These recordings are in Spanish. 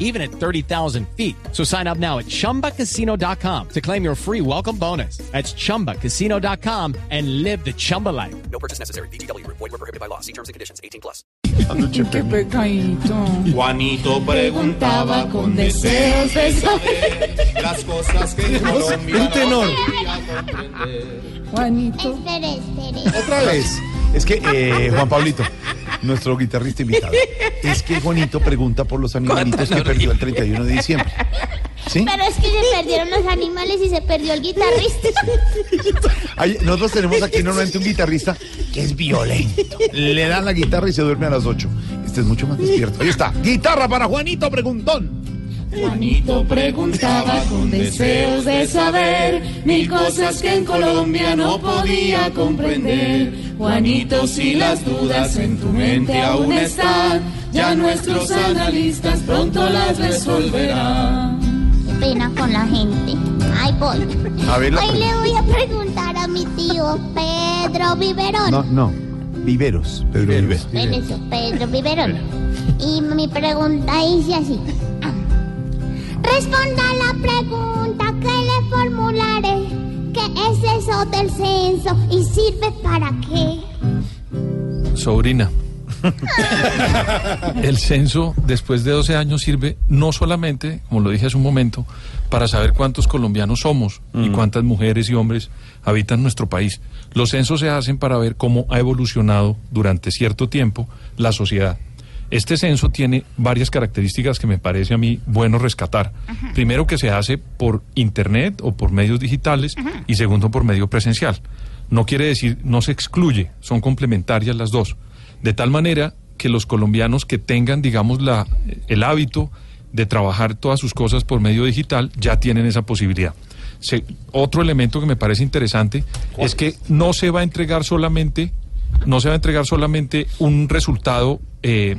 even at 30,000 feet. So sign up now at chumbacasino.com to claim your free welcome bonus. That's chumbacasino.com and live the Chumba life. No purchase necessary. BGW. Void were prohibited by law. See terms and conditions. 18 plus. Qué pecadito. Juanito preguntaba con deseos de saber las cosas que en Colombia un tenor. Juanito. Espere, espere. Otra vez. Es que, eh, Juan Pablito, nuestro guitarrista invitado, es que Juanito pregunta por los animalitos que perdió el 31 de diciembre. ¿Sí? Pero es que se perdieron los animales y se perdió el guitarrista. Nosotros tenemos aquí normalmente un guitarrista que es violento. Le dan la guitarra y se duerme a las 8. Este es mucho más despierto. Ahí está. Guitarra para Juanito Preguntón. Juanito preguntaba con deseos de saber mil cosas que en Colombia no podía comprender. Juanito, si las dudas en tu mente aún están, ya nuestros analistas pronto las resolverán. Qué pena con la gente. Ay, voy. A ver, la Hoy le voy a preguntar a mi tío Pedro Viverón. No, no. Viveros. Pedro Viveros. Pedro Viverón. Y mi pregunta dice así. Responda la pregunta que le formularé. ¿Qué es eso del censo y sirve para qué? Sobrina. El censo, después de 12 años, sirve no solamente, como lo dije hace un momento, para saber cuántos colombianos somos y cuántas mujeres y hombres habitan nuestro país. Los censos se hacen para ver cómo ha evolucionado durante cierto tiempo la sociedad. Este censo tiene varias características que me parece a mí bueno rescatar. Primero que se hace por internet o por medios digitales y segundo por medio presencial. No quiere decir, no se excluye, son complementarias las dos. De tal manera que los colombianos que tengan, digamos, la, el hábito de trabajar todas sus cosas por medio digital ya tienen esa posibilidad. Se- otro elemento que me parece interesante es que no se va a entregar solamente, no se va a entregar solamente un resultado eh,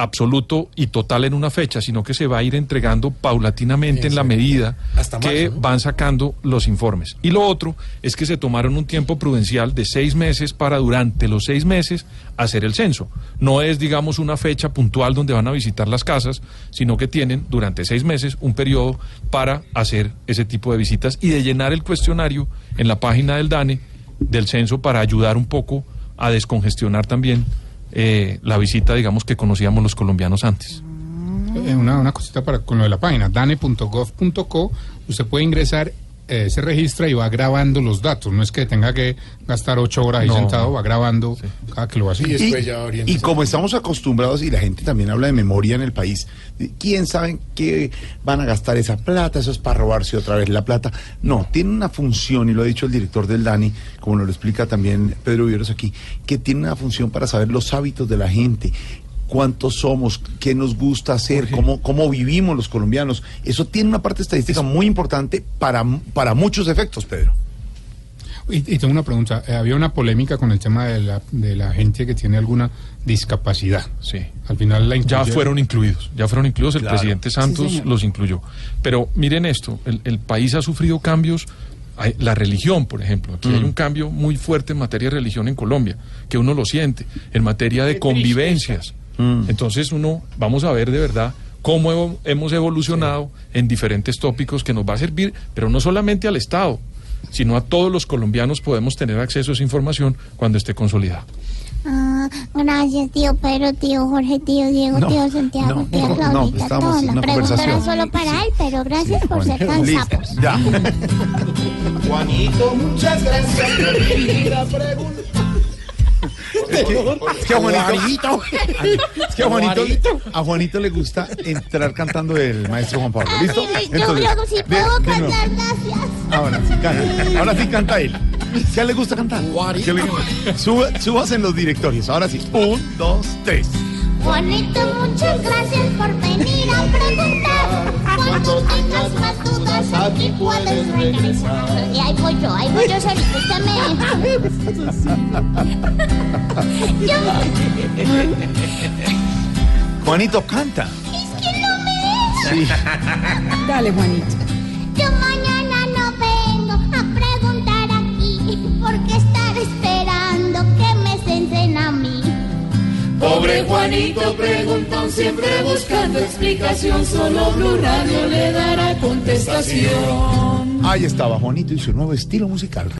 absoluto y total en una fecha, sino que se va a ir entregando paulatinamente en la medida Hasta que marzo, ¿no? van sacando los informes. Y lo otro es que se tomaron un tiempo prudencial de seis meses para durante los seis meses hacer el censo. No es, digamos, una fecha puntual donde van a visitar las casas, sino que tienen durante seis meses un periodo para hacer ese tipo de visitas y de llenar el cuestionario en la página del DANE del censo para ayudar un poco a descongestionar también eh, la visita, digamos, que conocíamos los colombianos antes. Eh, Una, una cosita para con lo de la página, dane.gov.co, usted puede ingresar, eh, se registra y va grabando los datos. No es que tenga que gastar ocho horas ahí No. sentado, va grabando cada que lo va haciendo. Y, y como estamos acostumbrados y la gente también habla de memoria en el país, ¿quién sabe qué van a gastar esa plata? Eso es para robarse otra vez la plata. No, tiene una función, y lo ha dicho el director del DANI, como nos lo explica también Pedro Viveros aquí, que tiene una función para saber los hábitos de la gente. Cuántos somos, qué nos gusta hacer, cómo, cómo vivimos los colombianos. Eso tiene una parte estadística muy importante para, para muchos efectos, Pedro. Y, y tengo una pregunta. Eh, había una polémica con el tema de la, de la gente que tiene alguna discapacidad. Sí. Al final la Ya incluyeron. fueron incluidos, ya fueron incluidos, el Claro. presidente Santos los incluyó. Pero miren esto, el, el país ha sufrido cambios, hay- la religión, por ejemplo, aquí hay un cambio muy fuerte en materia de religión en Colombia, que uno lo siente, en materia de convivencias. Entonces uno, vamos a ver de verdad cómo hemos evolucionado en diferentes tópicos que nos va a servir, pero no solamente al Estado, sino a todos los colombianos podemos tener acceso a esa información cuando esté consolidada. Ah, gracias, tío Pedro, tío Jorge, tío Diego, No, tío Santiago, no, tía no, Claudita, no, estamos en La una pregunta era conversación. solo para él, pero gracias por ser tan Listo, sapos. ya. Juanito, muchas gracias Es que a Juanito, es que a Juanito, a Juanito le gusta entrar cantando el maestro Juan Pablo. ¿Listo? Ay, yo creo que sí puedo de cantar, gracias. Ahora sí canta. Ahora sí canta él. ¿Qué le gusta cantar? ¿Qué le- Suba- Subas en los directorios. Ahora sí. Un, dos, tres. Juanito, muchas gracias por venir a preguntar. Cuando tengas más dudas, aquí puedes regresar. Y ahí voy yo, ahí voy yo solito. Me... Yo... Juanito canta. Es que no me deja. Dale, Juanito. Yo Pobre Juanito preguntón, siempre buscando explicación. Solo Blue Radio le dará contestación. Ahí estaba Juanito y su nuevo estilo musical.